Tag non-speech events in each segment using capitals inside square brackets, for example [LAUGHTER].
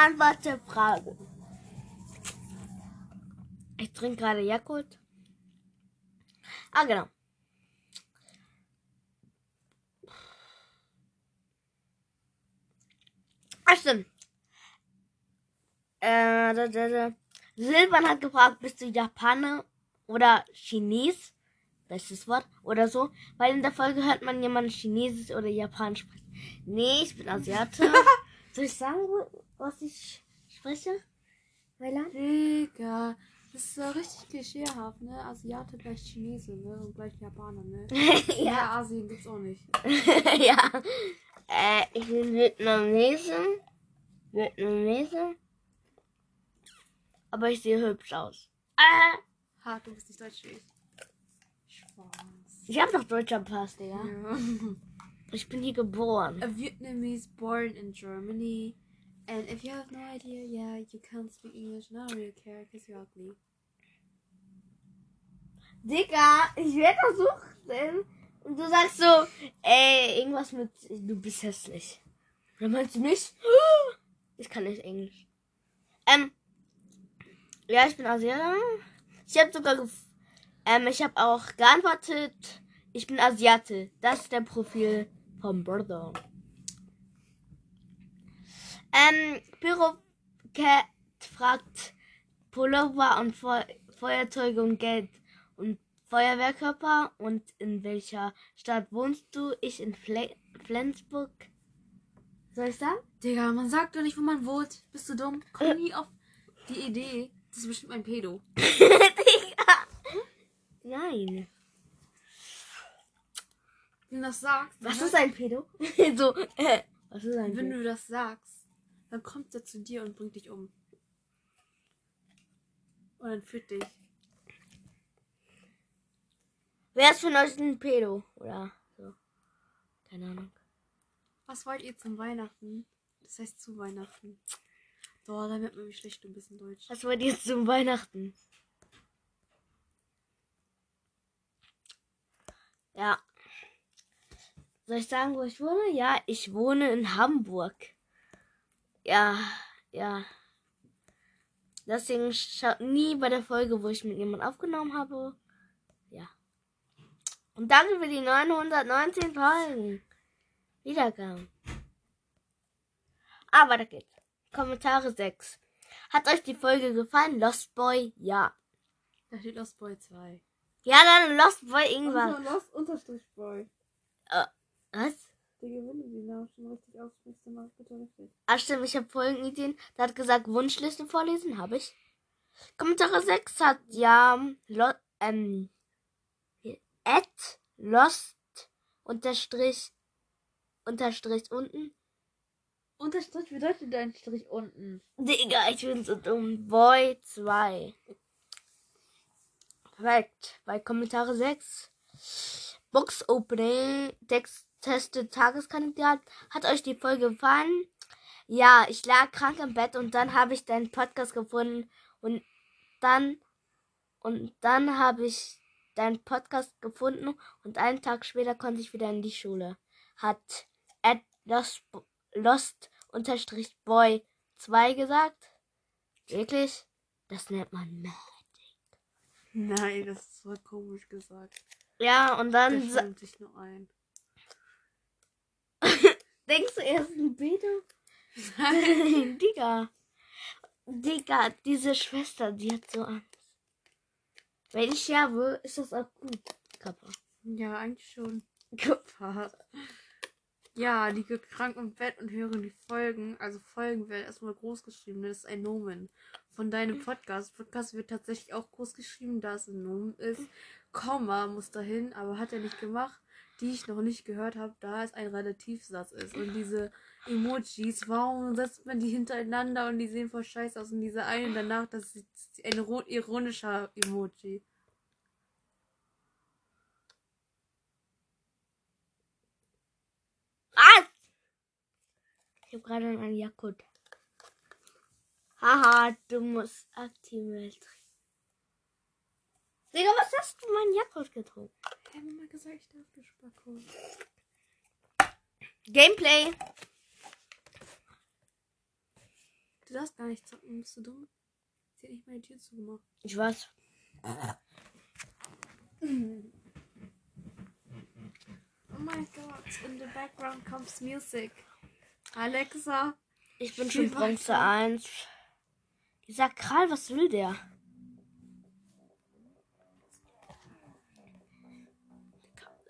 beantworte Fragen. Ich trinke gerade Joghurt. Ah, genau. Ach, stimmt. Äh, da, da, da. Silvan hat gefragt, bist du Japaner oder Chines? Bestes Wort. Oder so. Weil in der Folge hört man jemanden Chinesisch oder Japanisch sprechen. Nee, ich bin Asiate. [LAUGHS] Soll ich sagen, was ich spreche? Weiland? Digga, das ist so richtig klischeehaft, ne? Asiate gleich Chinese, ne? Und gleich Japaner, ne? [LAUGHS] ja. Ja, Asien gibt's auch nicht. [LAUGHS] ja. Äh, ich bin Vietnamesin. Vietnamesin. Aber ich sehe hübsch aus. Äh, Ha, du bist nicht deutsch wie ich. Spaß. ich habe doch deutscher Pass, Digga. Ja. [LAUGHS] Ich bin hier geboren. A Vietnamese born in Germany. And if you have no idea, yeah, you can't speak English. don't really care because you're ugly. Digga, ich werde versuchen. Und du sagst so, ey, irgendwas mit, du bist hässlich. Dann meinst du mich? Ich kann nicht Englisch. Ähm, ja, ich bin Asiater. Ich habe sogar, ähm, ich habe auch geantwortet, ich bin Asiate. Das ist der Profil vom Brother. Ähm, Pyro Cat fragt Pullover und Feu Feuerzeuge und Geld und Feuerwehrkörper und in welcher Stadt wohnst du? Ich in Fle Flensburg. Soll ich sagen? Digga, man sagt doch nicht, wo man wohnt. Bist du dumm? Komm nie auf die Idee. Das ist bestimmt ein Pedo. [LAUGHS] Digga. Nein. Wenn du das sagst, Was ist ein Pedo? [LAUGHS] so, äh, was ist ein wenn Pedo? du das sagst, dann kommt er zu dir und bringt dich um. Und dann führt dich. Wer ist von euch ein Pedo? Oder so. Keine Ahnung. Was wollt ihr zum Weihnachten? Das heißt zu Weihnachten. Boah, da wird man mich schlecht ein bisschen deutsch. Was wollt ihr zum Weihnachten? Ja. Soll ich sagen, wo ich wohne? Ja, ich wohne in Hamburg. Ja, ja. Deswegen schaut nie bei der Folge, wo ich mit jemandem aufgenommen habe. Ja. Und danke für die 919 Folgen. Wiedergaben. Ah, weiter geht's. Kommentare 6. Hat euch die Folge gefallen? Lost Boy? Ja. Da steht Lost Boy 2. Ja, dann Lost Boy irgendwas. Lost Unterstrich Boy. Was? Digga, wenn du die Namen schon richtig aussprichst, dann mach ich bitte richtig. Ah, stimmt, ich habe Folgenideen. Da hat gesagt, Wunschliste vorlesen, habe ich. Kommentare 6 hat ja lo, ähm, at lost unterstrich unterstrich unten. Unterstrich bedeutet ein Strich unten. Digga, ich bin so dumm. Boy 2. Perfekt. Bei Kommentare 6. Box Opening. Text testet Tageskandidat. Hat euch die Folge gefallen? Ja, ich lag krank im Bett und dann habe ich deinen Podcast gefunden und dann und dann habe ich deinen Podcast gefunden und einen Tag später konnte ich wieder in die Schule. Hat at lost, lost unterstrich boy 2 gesagt. Wirklich? Das nennt man Magic. Nein, das ist voll komisch gesagt. Ja, und dann filmt sich nur ein. Denkst du, er ist ein Beto? [LAUGHS] Digga. Digga, diese Schwester, die hat so Angst. Wenn ich sterbe, ist das auch gut. Kappa. Ja, eigentlich schon. Kappa. Ja, liege krank im Bett und höre die Folgen. Also Folgen werden erstmal groß geschrieben. Das ist ein Nomen von deinem Podcast. Podcast wird tatsächlich auch groß geschrieben, da es ein Nomen ist. Komma muss dahin, aber hat er nicht gemacht, die ich noch nicht gehört habe, da es ein Relativsatz ist. Und diese Emojis, warum setzt man die hintereinander und die sehen voll scheiße aus? Und diese eine danach, das ist ein iro- ironischer Emoji. Was? Ich habe gerade einen Jakut. Haha, du musst aktiv trinken. Digga, was hast du meinen Jakut getrunken? Ich habe mal gesagt, ich darf nicht Spacko. Gameplay. Du darfst gar nicht zocken, bist du dumm? Sie hat nicht meine Tür zugemacht. Ich weiß. Oh mein Gott, in the background comes music. Alexa. Ich bin schon Bronze weiter. 1. Dieser Kral, was will der?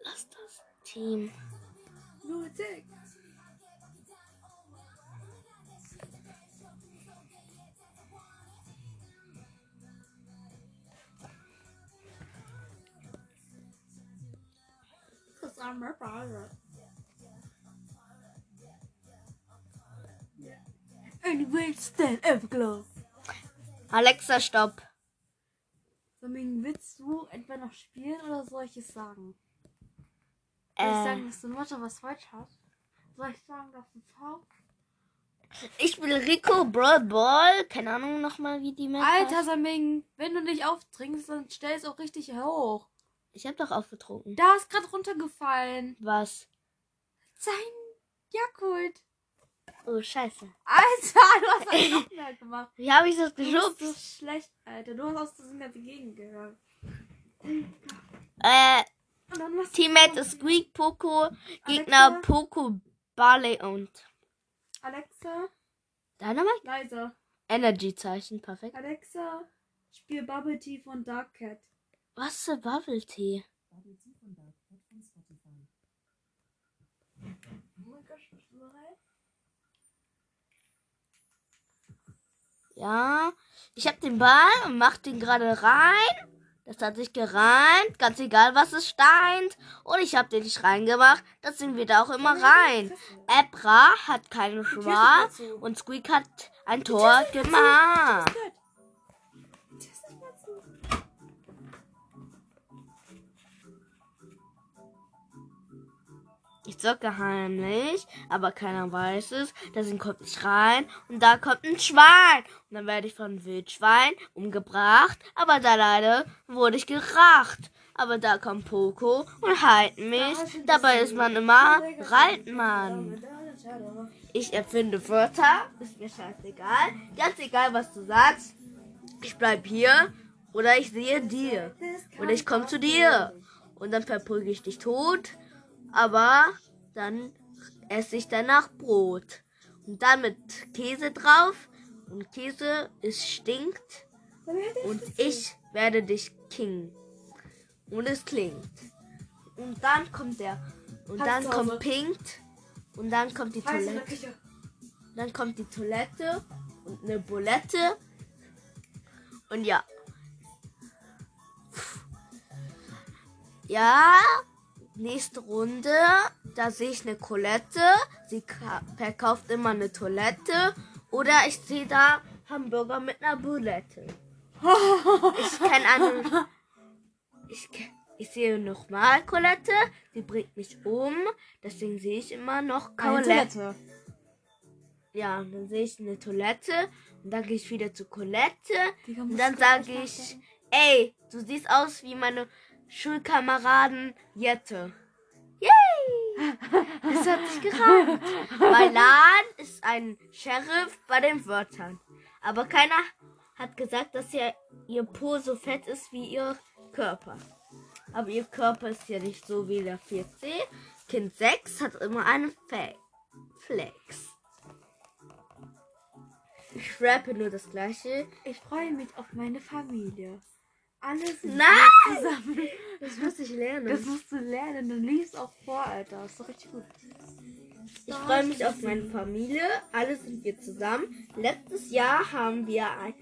Lass das Team. Musik. Cause I'm a brother. Anyway, stand Everglow. Alexa, stopp. Saming, willst du etwa noch spielen oder soll ich es sagen? Soll ich Äh, sagen, dass deine Mutter was falsch hat? Soll ich sagen, dass du faul ich will Rico Brawl Ball. Keine Ahnung nochmal, wie die Map Alter. Saming, wenn du nicht auftrinkst, dann stell es auch richtig hoch. Ich hab doch aufgetrunken. Da ist gerade runtergefallen. Was? Sein Jakult. Oh, scheiße. Alter, [LAUGHS] du hast das [LAUGHS] noch mehr gemacht. Wie habe ich das Du bist so geschubst? schlecht, Alter. Du hast aus der ganze Gegend gehört. Äh? Teammate ist Squeak, Poco, Gegner Alexa? Poco, Barley und Alexa, Dynamite? leise. Energy-Zeichen, perfekt. Alexa, spiel Bubble Tea von Dark Cat. Was für Bubble Tea? Oh mein Gott, bist du bereit? Ja, ich habe den Ball und mach den gerade rein. Das hat sich gereimt, ganz egal was es steint. Und ich habe den nicht reingemacht, deswegen wird er auch immer rein. Ebra hat keine Schwa zu. und Squeak hat ein Tor gemacht. Ich zocke heimlich, aber keiner weiß es. Deswegen kommt nicht rein und da kommt ein Schwein. Und dann werde ich von Wildschwein umgebracht, aber da leider wurde ich geracht. Aber da kommt Poco und heilt mich. Dabei ist man immer Reitmann. Ich erfinde Wörter, ist mir scheißegal. Ganz egal, was du sagst. Ich bleib hier oder ich sehe dir. Oder ich komme zu dir. Und dann verprüge ich dich tot. Aber dann esse ich danach Brot. Und dann mit Käse drauf. Und Käse, es stinkt. Und ich werde dich king. Und es klingt. Und dann kommt der. Und dann kommt Pinkt. Und dann kommt die Toilette. Dann kommt die Toilette und eine Bulette. Und ja. Ja, nächste Runde. Da sehe ich eine Colette. Sie ka- verkauft immer eine Toilette. Oder ich sehe da Hamburger mit einer Bulette. Ich keine Ahnung. Ich, ich sehe nochmal Colette. Sie bringt mich um. Deswegen sehe ich immer noch Eine Colette. Ja, und dann sehe ich eine Toilette und dann gehe ich wieder zur Colette und dann sage ich, ey, du siehst aus wie meine Schulkameraden Jette. Yay! [LAUGHS] Das hat sich gereimt. Mein Laden ist ein Sheriff bei den Wörtern. Aber keiner hat gesagt, dass ihr, ihr Po so fett ist wie ihr Körper. Aber ihr Körper ist ja nicht so wie der 4C. Kind 6 hat immer einen Fe Flex. Ich rappe nur das gleiche. Ich freue mich auf meine Familie. Alle sind Nein! zusammen. Das muss ich lernen. Das musst du lernen. Dann liest auch vor, Alter. Das ist doch richtig gut. Ich freue mich auf meine Familie. Alle sind wir zusammen. Letztes Jahr haben wir ein,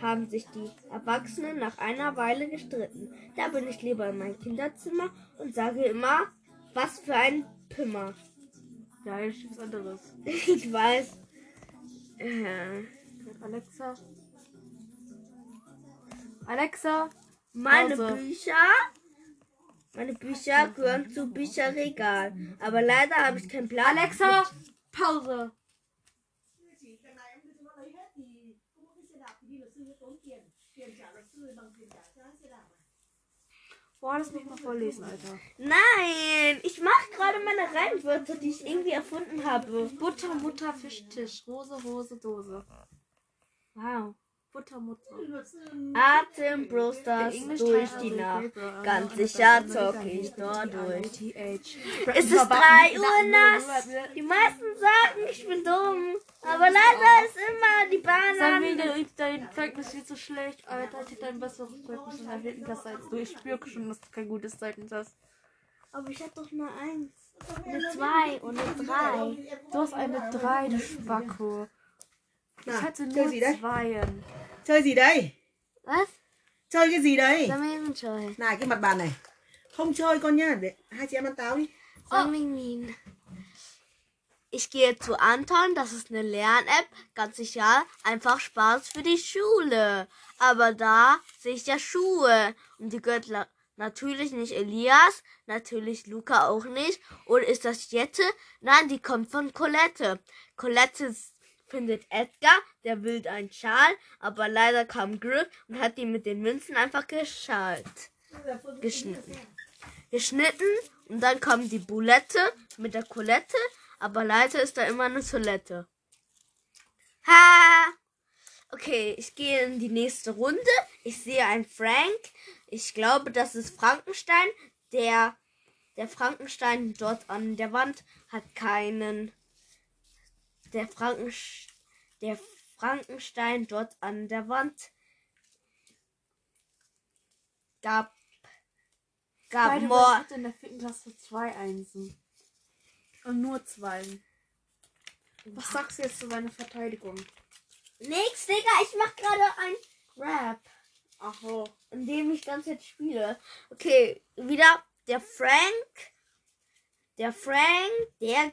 haben sich die Erwachsenen nach einer Weile gestritten. Da bin ich lieber in mein Kinderzimmer und sage immer, was für ein Pimmer. Ja, hier steht was anderes. [LAUGHS] Ich weiß. Äh, Alexa. Alexa. Meine Pause. Bücher. Meine Bücher gehören zu Bücherregal. Aber leider habe ich keinen Plan. Alexa. Pause. Boah, das muss mal vorlesen, Alter. Nein, ich mache gerade meine Reimwörter, die ich irgendwie erfunden habe. Butter, Mutter, Fisch, Tisch. Rose, Hose, Dose. Wow. Buttermutter. Atem Brosters durch die Nacht. Ganz sicher zocke ich dort durch. Es ist 3 Uhr nass. Die meisten sagen, ich bin dumm. Aber leider ist immer die Bahn an. Dein, dein Zeugnis wird so schlecht, Alter. Ich hätte ein besseres Zeugnis in der vierten Klasse als du. Ich spüre schon, dass du kein gutes Zeugnis hast. Aber ich hab doch nur eins. Eine 2 und eine 3. Du hast eine 3, du Spacko. Ich Nào, hatte chơi nur gì đấy? Zweien. Chơi gì đây? Was? Chơi cái gì đây? Sammelscheu. Này cái mặt bàn này. Không chơi con nhá, để hai chị em ăn táo đi. Sammelmin. Ich gehe zu Anton, das ist eine Lern-App, ganz sicher, einfach Spaß für die Schule. Aber da sehe ich ja Schuhe. Und die gehört natürlich nicht Elias, natürlich Luca auch nicht. Oder ist das Jette? Nein, die kommt von Colette. Colette s- findet Edgar, der will einen Schal, aber leider kam Griff und hat ihn mit den Münzen einfach geschalt. Geschnitten geschnitten und dann kommt die Boulette mit der Colette, aber leider ist da immer eine Toilette. Ha! Okay, ich gehe in die nächste Runde. Ich sehe einen Frank. Ich glaube, das ist Frankenstein. Der, der Frankenstein dort an der Wand hat keinen. Der, Frankensch, der Frankenstein dort an der Wand gab, gab Beide Mord. in der vierten Klasse zwei Einsen. Und nur zwei. Was sagst du jetzt zu seiner Verteidigung? Nix, Digga, ich mach gerade ein Rap, Ach so. in dem ich ganz jetzt spiele. Okay, wieder der Frank. Der Frank, der,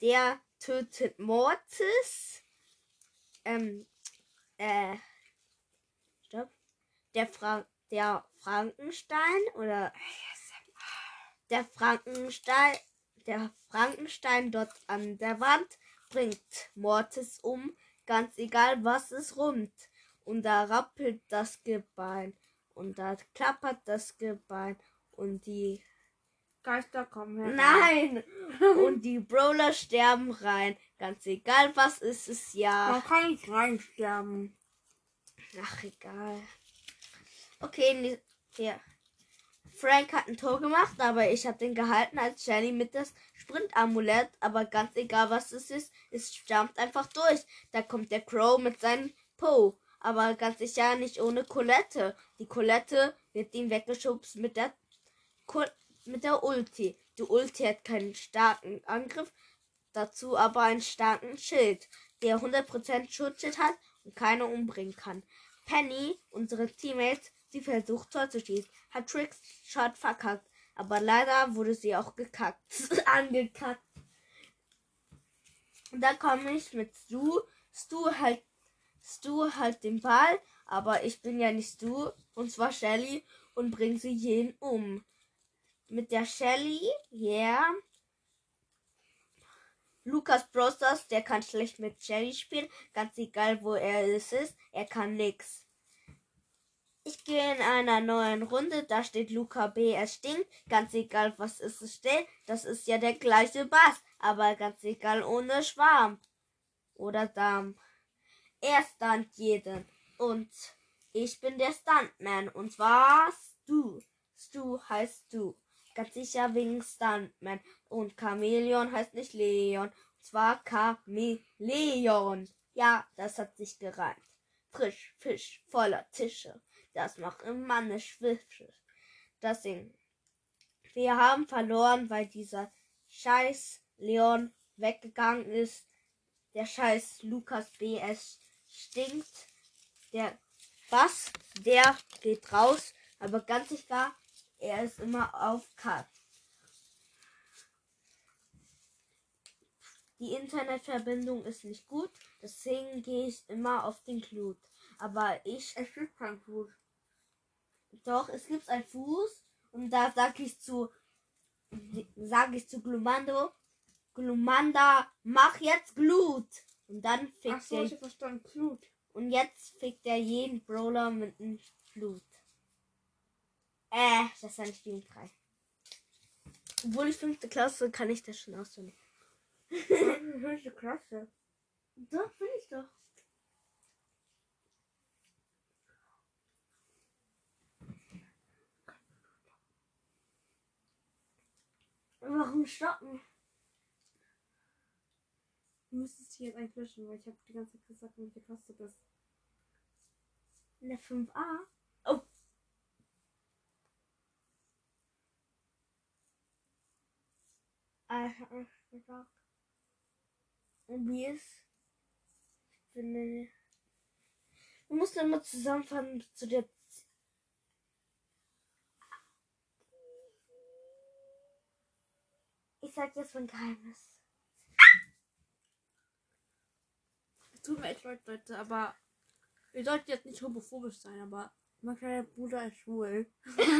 der tötet Mortis. Ähm, äh, stopp. Der Fra der Frankenstein oder der Frankenstein, der Frankenstein dort an der Wand bringt Mortis um, ganz egal was es rummt. Und da rappelt das Gebein und da klappert das Gebein und die Geister kommen her. Nein! und die Brawler sterben rein. Ganz egal was ist es ja. Man kann nicht reinsterben. Ach egal. Okay, der Frank hat ein Tor gemacht, aber ich habe den gehalten als Shelly mit das Sprintamulett. Aber ganz egal was es ist, es stammt einfach durch. Da kommt der Crow mit seinem Po. Aber ganz sicher nicht ohne Colette. Die Colette wird ihm weggeschubst mit der Ko mit der Ulti. Die Ulti hat keinen starken Angriff, dazu aber einen starken Schild, der 100% Schutzschild hat und keiner umbringen kann. Penny, unsere Teammates, sie versucht Tor zu schießen, hat Tricks Shot verkackt, aber leider wurde sie auch gekackt, [LAUGHS] angekackt. Und dann komme ich mit Stu. Stu halt, Stu halt den Ball, aber ich bin ja nicht Stu, und zwar Shelly, und bring sie jeden um. Mit der Shelly, yeah. Lukas Brosters, der kann schlecht mit Shelly spielen, ganz egal wo er ist, ist. Er kann nix. Ich gehe in einer neuen Runde, da steht Luca B, er stinkt, ganz egal was ist es steht, das ist ja der gleiche Bass, aber ganz egal ohne Schwarm oder Darm. Er stunt jeden. Und ich bin der Stuntman. Und zwar Stu. Stu heißt du. Ganz sicher wegen Stuntman. Und Chamäleon heißt nicht Leon. Und zwar Chameleon. Ja, das hat sich gereimt. Frisch, Fisch, voller Tische. Das macht im Manne Schwische. Deswegen. Wir haben verloren, weil dieser scheiß Leon weggegangen ist. Der scheiß Lukas BS stinkt. Der Bass, der geht raus. Aber ganz sicher, er ist immer auf Cut. Die Internetverbindung ist nicht gut, deswegen gehe ich immer auf den Clut. Aber ich, Es gibt kein Blut. doch, es gibt einen Fuß und da sage ich zu, sage ich zu Glumando, Glumanda, mach jetzt Glut. Und dann Ach fickt so, er, ich verstanden. Blut. und jetzt fickt er jeden Brawler mit einem Glut. Äh, das sind viel drei. Obwohl ich fünfte Klasse kann ich das schon auswendig. fünfte Klasse. Doch, bin ich doch. Warum stoppen? Du müsstest hier jetzt eigentlich löschen, weil ich habe die ganze Zeit gesagt, in welcher Klasse du bist. In der 5a? Und wie ist? Ich finde. Du musst immer zusammenfassen zu der. Ich sag jetzt mein Geheimnis. Es tut mir echt leid, Leute, aber wir sollten jetzt nicht homophobisch sein, aber mein kleiner Bruder ist schwul. [LAUGHS] Fresse!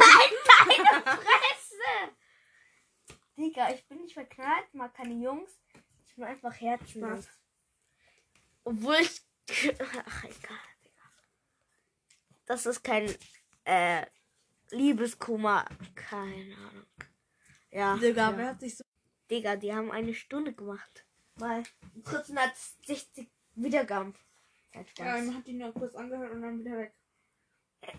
Digga, ich bin nicht verknallt, mag keine Jungs. Ich bin einfach herzlos. Obwohl ich. [LAUGHS] Ach, egal, Digga. Das ist kein äh, Liebeskummer. Keine Ahnung. Ja. Digga, ja. wer hat sich so. Digga, die haben eine Stunde gemacht. Weil 1460 Wiedergaben. Ja, man hat ihn nur kurz angehört und dann wieder weg.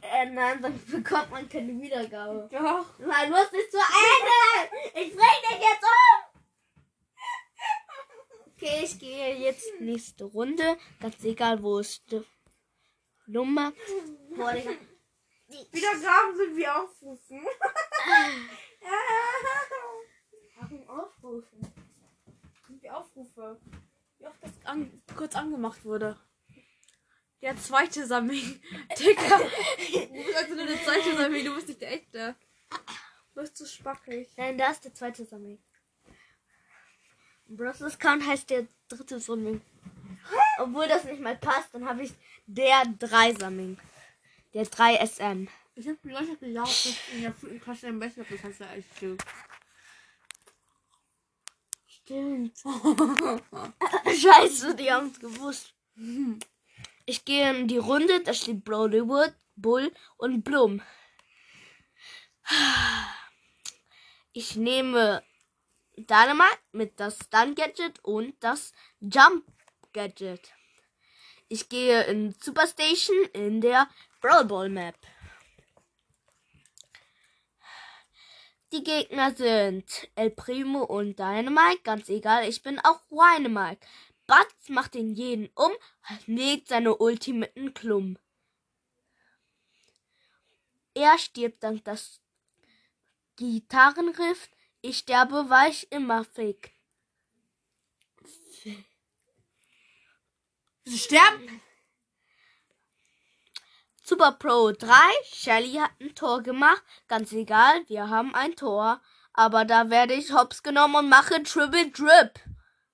Äh, nein, dann bekommt man keine Wiedergabe. Doch. Nein, muss nicht zu Ende! Ich bring dich jetzt um! Okay, ich gehe jetzt nächste Runde. Ganz egal, wo es sti- Nummer. Boah, Digga. Wiedergaben sind wie aufrufen. Warum aufrufen? Sind wie Aufrufe. Wie oft das an, kurz angemacht wurde. Der zweite Samming. [LAUGHS] Digga. Du bist also nur der zweite Samming, du bist nicht der echte. Du bist zu spackig. Nein, da ist der zweite Samming. Bros. Count heißt der dritte Samming. Obwohl das nicht mal passt, dann habe ich der 3 Samming. Der 3 SM. Ich hab die Leute geglaubt, dass in der vierten Klasse das heißt ja echt so. Stimmt. [LAUGHS] [LAUGHS] Scheiße, die haben es gewusst. Ich gehe in die Runde, da steht Brolywood, Bull und Blum. Ich nehme Dynamite mit das Stun Gadget und das Jump Gadget. Ich gehe in Superstation in der Brawl Ball Map. Die Gegner sind El Primo und Dynamite, ganz egal, ich bin auch Dynamite. Batz macht den jeden um, legt seine Ulti mit einem Klump. Er stirbt dank das Gitarrenriff. Ich sterbe, weil ich immer fake. Sie sterben? Super Pro 3, Shelly hat ein Tor gemacht. Ganz egal, wir haben ein Tor. Aber da werde ich hops genommen und mache Triple Drip.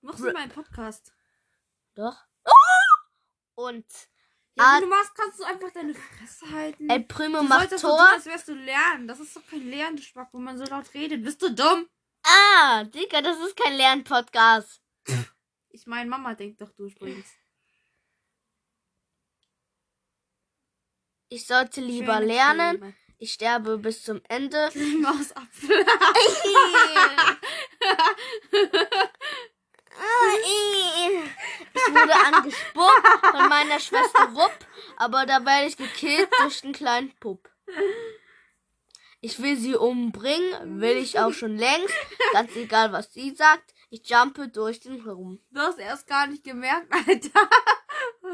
Machst du meinen Podcast? Doch. Oh! Und Ja, wenn du machst, kannst du einfach deine Fresse halten. El Primo du macht tun, Tor. als wärst du lernen. Das ist doch kein Lernschmack, wo man so laut redet. Bist du dumm? Ah, Digga, das ist kein Lernpodcast. Ich meine, Mama denkt doch, du übrigens. Ich sollte lieber lernen. Ich sterbe bis zum Ende. Mausapfel. [LAUGHS] [LAUGHS] [LAUGHS] Ich wurde angespuckt von meiner Schwester Rupp, aber da werde ich gekillt durch den kleinen Pup. Ich will sie umbringen, will ich auch schon längst. Ganz egal, was sie sagt. Ich jumpe durch den rum. Du hast erst gar nicht gemerkt, Alter.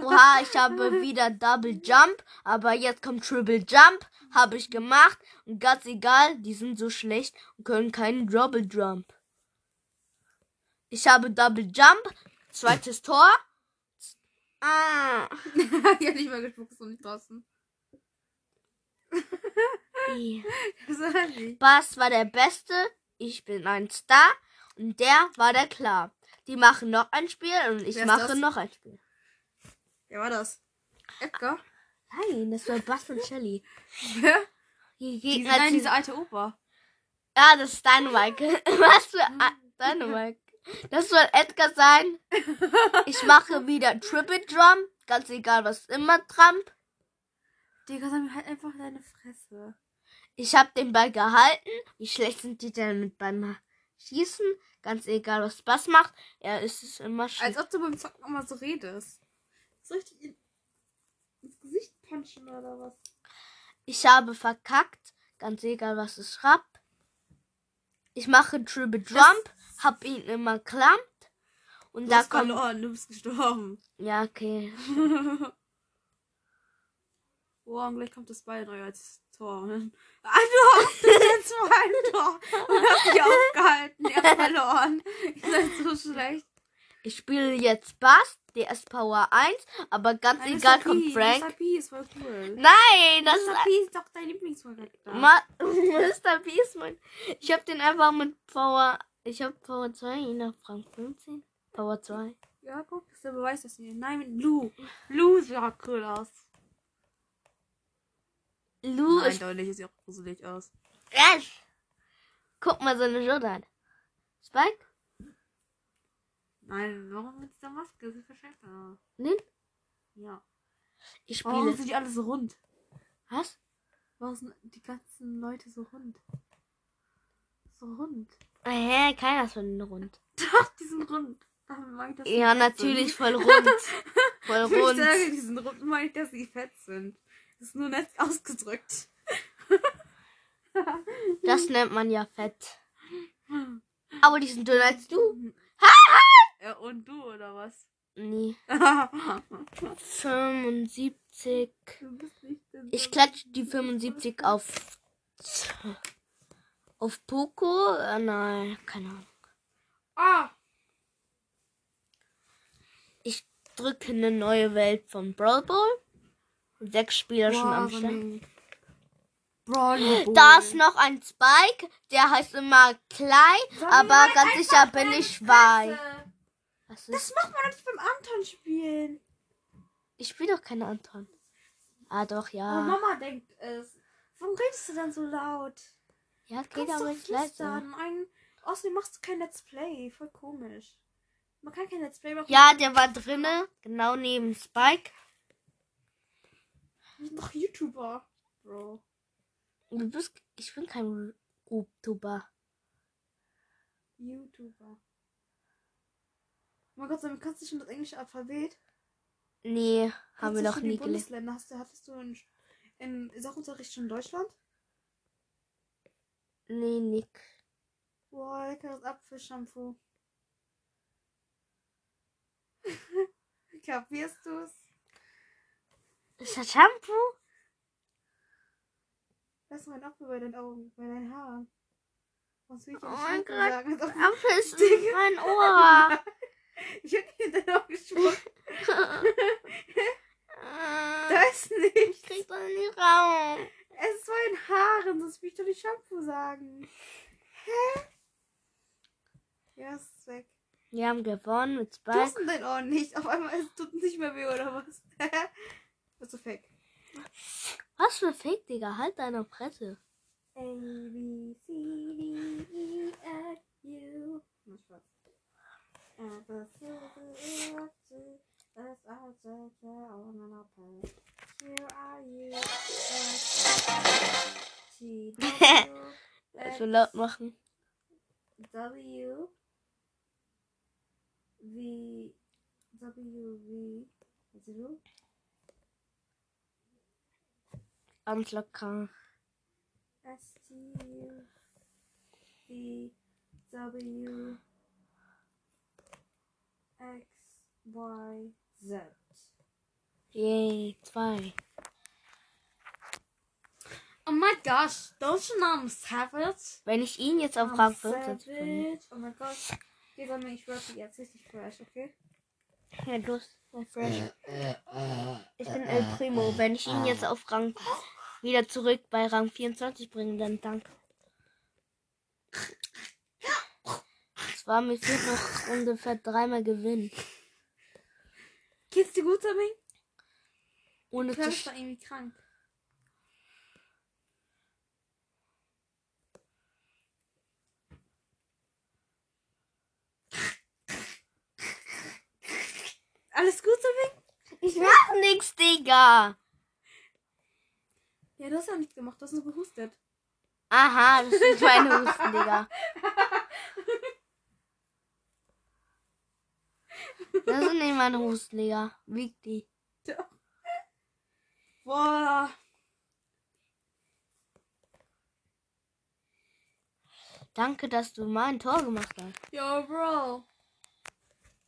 Oha, ich habe wieder Double Jump, aber jetzt kommt Triple Jump. Habe ich gemacht. Und ganz egal, die sind so schlecht und können keinen Double Jump. Ich habe Double Jump, zweites Tor. Ah. [LAUGHS] ja, nicht mal gespuckt, ist noch nicht draußen. Bass war der Beste. Ich bin ein Star. Und der war der Klar. Die machen noch ein Spiel und ich mache das? noch ein Spiel. Wer war das? Edgar? Nein, das war Bass und Shelly. Die Gegner nein, diese alte Oper. Ja, das ist Dynamite. [LAUGHS] Was für A- Dynamite? Das soll Edgar sein. [LAUGHS] Ich mache wieder Triple Drum. Ganz egal, was immer Trump. Digga, sag mir halt einfach deine Fresse. Ich habe den Ball gehalten. Wie schlecht sind die denn mit beim Schießen? Ganz egal, was Spaß macht. Er ist es immer Als schlecht. ob du beim Zocken immer so redest. Soll ich dich in, ins Gesicht punchen oder was? Ich habe verkackt. Ganz egal, was ich schreibe. Ich mache Triple Jump, hab ihn immer klammt. Und Du da hast kommt. verloren, du bist gestorben. Ja, okay. [LAUGHS] Oh, und gleich kommt das Ball neu als Tor. Und [LAUGHS] dann- Ah, du hast jetzt mal ein Tor. Und hast dich aufgehalten. Ihr habt verloren. [LAUGHS] Ihr seid so schlecht. Ich spiele jetzt Bass, DS Power 1, aber ganz Nein, egal, kommt. Frank. Mr. P ist voll cool. Nein, das Mr. ist. P ist doch dein Lieblingscharakter. Mr. P ist mein. Ich hab den einfach mit Power. Ich hab Power 2, ihn auf Rang 15. Power 2. Ja, guck, das ist der Beweis, dass sie. Nein. Blue sieht auch cool aus. Lu Nein, ist. deutlich sieht auch gruselig aus. Yes. Guck mal seine Jordan. Spike? Nein, warum mit dieser Maske? Sieht verschärft aus. Nein? Ja. Ich Warum spiele. sind die alle so rund? Was? Warum sind die ganzen Leute so rund? So rund. Hä, keiner ist von den rund. [LAUGHS] Doch, die sind rund. Mag ich, dass Ja, natürlich Sind. voll [LAUGHS] rund. Voll Wenn ich rund. sage, die sind rund, meine ich, dass sie fett sind. Das ist nur nett ausgedrückt. [LAUGHS] Das nennt man ja fett. Aber die sind dünner als du. Ja, und du, oder was? Nee. du 75. bist nicht dünn. Ich klatsche die 75 auf. Auf Poco? Äh, nein, keine Ahnung. Ah! Ich drücke eine neue Welt von Brawl Ball. Sechs Spieler schon am Start. Da ist noch ein Spike, der heißt immer Klein, aber ganz sicher bin ich Wei. Was Das macht man nicht beim Anton spielen. Ich spiele doch keine Anton. Ah, doch, Aber ja. Mama denkt es. Warum redest du dann so laut? Ja, Du geht aber nicht flüstern. Ein... Außerdem machst du kein Let's Play. Voll komisch. Man kann kein Let's Play machen. Ja, der war drinne, genau neben Spike. Wir sind doch YouTuber. Bro. Du bist, ich bin kein YouTuber. YouTuber. Oh mein Gott, damit kannst du schon das englische Alphabet? Nee, haben wir noch nie gelernt. Bundesländer? Hast du, hattest du in, in Sachunterricht schon in Deutschland? Nee, Nick. Boah, leckeres Apfelshampoo. [LAUGHS] Kapierst du's? Ist das Shampoo? Lass mal einen Apfel bei deinen Augen, bei deinen Haaren. Was will ich Oh mein Gott. sagen? Als ob- Apfel ist in mein [LAUGHS] Ohr. Ich hab dir in dein Auge gespuckt. [LAUGHS] Da ist nichts. ich krieg das nicht raus. Es ist bei den Haaren, sonst will ich doch nicht Shampoo sagen. Hä? Ja, es ist weg. Wir haben gewonnen mit Du Spike. in dein Ohr nicht. Auf einmal es tut nicht mehr weh, oder was? [LAUGHS] Bist du fake? Was für Fake, Digga? Halt deine Fresse. A, B, C, D, E, F, U. Spaß. A, B, C, D, E, F, G, S, I, J, K, L, M, N, O, P. Q, R, U, S, T, W, Also laut machen. W, W, du? Ganz locker. S, T, U, V, W, X, Y, Z. Yay, zwei. Oh my gosh, don't you know I'm savage? Wenn ich ihn jetzt auf I'm Rang 15 bringe. savage. Oh my gosh. Geh bei mir, ich rap jetzt richtig fresh, okay? Ja, ja, fresh. Ich bin El Primo. Wenn ich ihn jetzt auf Rang wieder zurück bei Rang 24 bringe, dann danke. Zwar mir fehlt noch ungefähr dreimal Gewinn. Geht's dir gut, Sammy? Ohne sch- war irgendwie krank. Alles gut, Sammy? Ich mach nix, Digga. Ja, du hast ja nichts gemacht, du hast nur gehustet. Aha, das ist meine Husten, Digga. [LAUGHS] Das sind nicht meine Husten, Digga. Wieg die. Boah. Danke, dass du mein Tor gemacht hast. Yo, Bro.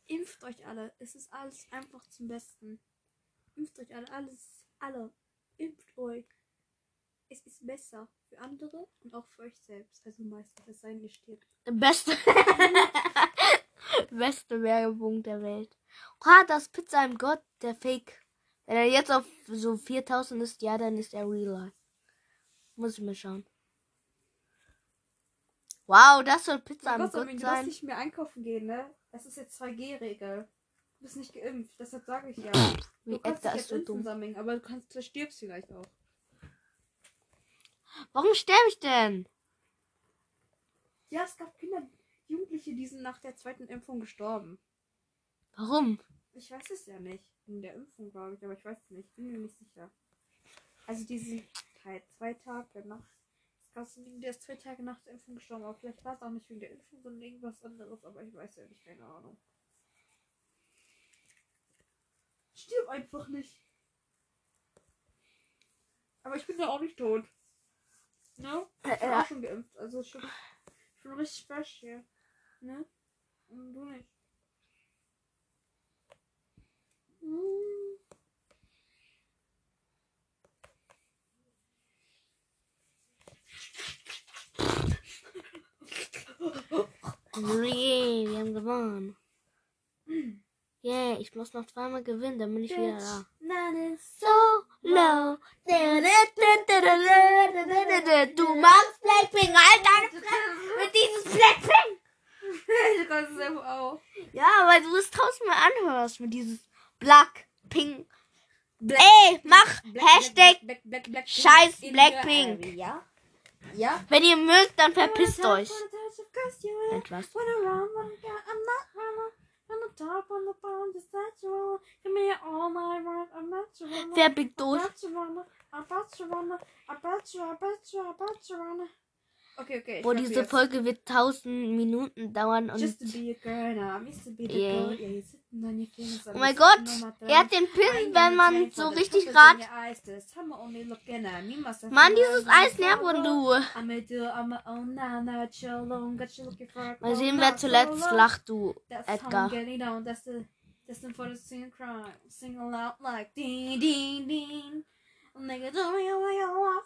Impft euch alle. Es ist alles einfach zum Besten. Impft euch alle. Alles. Alle. Impft euch. Es ist besser für andere und auch für euch selbst. Also meistens, es sei denn, ihr stirbt. Beste. [LAUGHS] Beste Werbung der Welt. Ah, das Pizza im Gott, der Fake. Wenn er jetzt auf so 4000 ist, ja, dann ist er real life. Muss ich mal schauen. Wow, das soll Pizza im Gott, Gott du darfst sein. nicht mehr einkaufen gehen, ne? Es ist jetzt 2G-Regel. Du bist nicht geimpft, deshalb sage ich ja. Wie Du kannst Edgar ist jetzt so dumm. sammeln, aber du kannst, du stirbst vielleicht auch. Warum sterbe ich denn? Ja, es gab Kinder, Jugendliche, die sind nach der zweiten Impfung gestorben. Warum? Ich weiß es ja nicht. In der Impfung, glaube ich, aber ich weiß es nicht. Bin mir nicht sicher. Also die sind halt zwei Tage nach. Es gab so einen, der ist zwei Tage nach der Impfung gestorben, aber vielleicht war es auch nicht wegen der Impfung, sondern irgendwas anderes, aber ich weiß ja nicht, keine Ahnung. Stirb einfach nicht. Aber ich bin ja auch nicht tot. Ne? Ich bin ja. auch schon geimpft, also schon, schon richtig fresh hier. Ne? Und du nicht. Hm. Yeah, wir haben gewonnen. Yeah, ich muss noch zweimal gewinnen, dann bin ich wieder da. So low. Du magst Blackpink, halt deine Fresse mit dieses Blackpink. [LAUGHS] du kannst es einfach auch. Ja, weil du es tausendmal anhörst mit dieses Blackpink. Ey, mach Hashtag Scheiß Blackpink. Ja. Ja. Wenn ihr mögt, dann verpisst euch. Etwas. Wer blickt durch? Okay, okay. Boah, diese jetzt. Folge wird 1000 Minuten dauern und. Just to be a girl now. Used to be the Yeah. girl. Yeah, Oh and mein Gott, er hat den Pin, wenn man so richtig rat. Mann, dieses Eis nervt und du. A Mal sehen, wer zuletzt lacht, du Edgar. destined for the singing crime. Sing aloud like ding ding ding. Nigga, do me away, oh,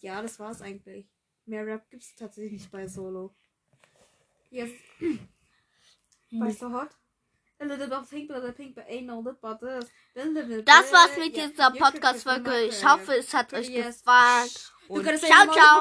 Ja, das war's eigentlich. Mehr Rap gibt's tatsächlich nicht bei Solo. Yes. Weißt du hot? A little bit of pink, little pink, but ain't no lip but this. Das war's mit dieser Podcast-Folge. Ich hoffe, es hat euch gefallen. Und ciao, ciao.